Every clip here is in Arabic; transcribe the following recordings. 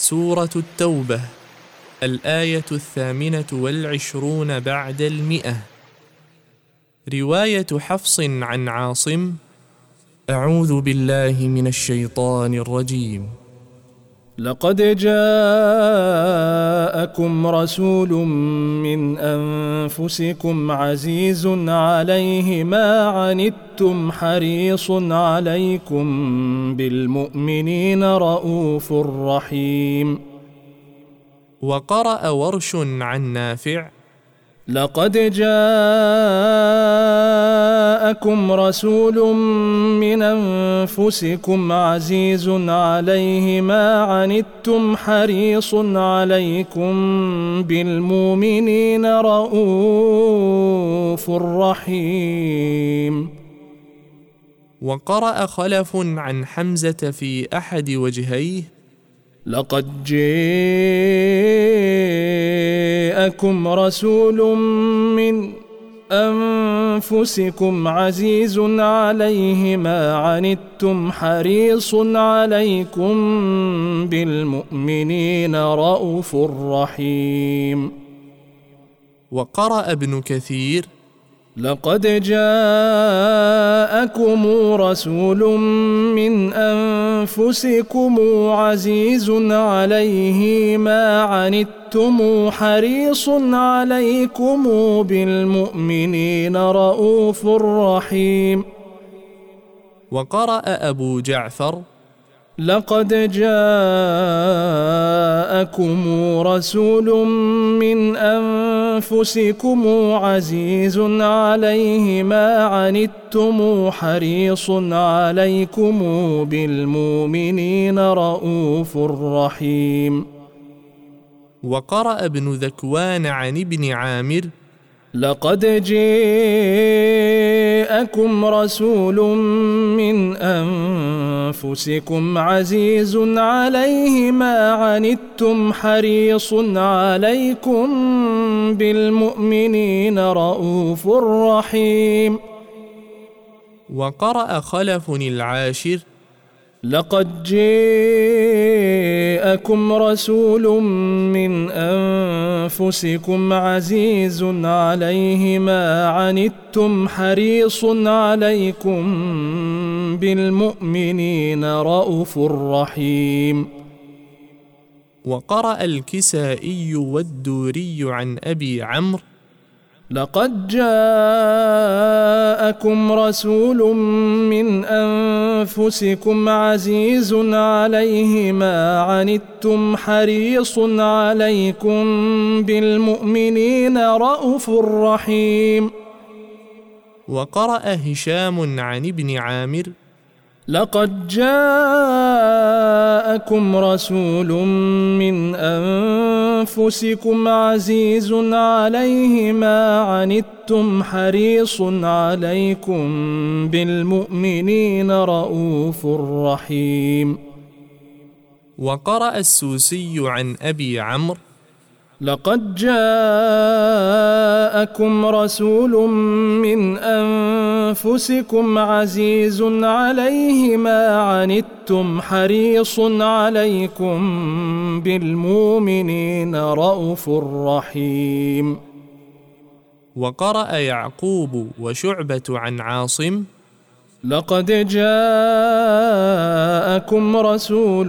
سورة التوبة الآية الثامنة والعشرون بعد المئة. رواية حفص عن عاصم أعوذ بالله من الشيطان الرجيم. لقد جاءكم رسول من أنفسكم عزيز عليه ما عنتم حريص عليكم بالمؤمنين رءوف رحيم. وقرأ ورش عن نافع لقد جاءكم رسول من أنفسكم عزيز عليه ما عنتم حريص عليكم بالمؤمنين رءوف رحيم. وقرأ خلف عن حمزة في أحد وجهيه لقد جاءكم رسول من أنفسكم عزيز عليه ما عنتم حريص عليكم بالمؤمنين رءوف رحيم. وقرأ ابن كثير لقد جاءكم رسول من أنفسكم عزيز عليه ما عنتم حريص عليكم بالمؤمنين رءوف رحيم. وقرأ أبو جعفر لقد جاءكم رسول من أنفسكم عزيز عليه ما عنتم حريص عليكم بالمؤمنين رءوف رحيم. وقرأ ابن ذكوان عن ابن عامر لقد جاءكم رسول من أنفسكم عزيز عليه ما عنتم حريص عليكم بالمؤمنين رءوف رحيم. وقرأ خلف العاشر. لقد جاءكم رسول من أنفسكم عزيز عليه ما عنتم حريص عليكم بالمؤمنين رءوف رحيم. وقرأ الكسائي والدوري عن أبي عمرو لقد جاءكم رسول من أنفسكم عزيز عليه ما عنتم حريص عليكم بالمؤمنين رءوف رحيم. وقرأ هشام عن ابن عامر لقد جاءكم رسول من أنفسكم عزيز عليه ما عنتم حريص عليكم بالمؤمنين رءوف رحيم. وقرأ السوسي عن أبي عمرو لقد جاءكم رسول من أنفسكم عزيز عليه ما عنتم حريص عليكم بالمؤمنين رءوف رحيم. وقرأ يعقوب وشعبة عن عاصم لقد جاءكم رسول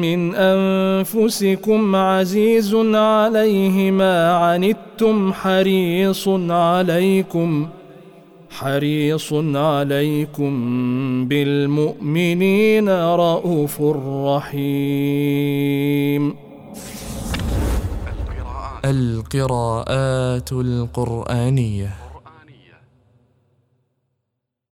من أنفسكم عزيز عليه ما عنتم حريص عليكم حريص عليكم بالمؤمنين رءوف رحيم. القراءات القرآنية.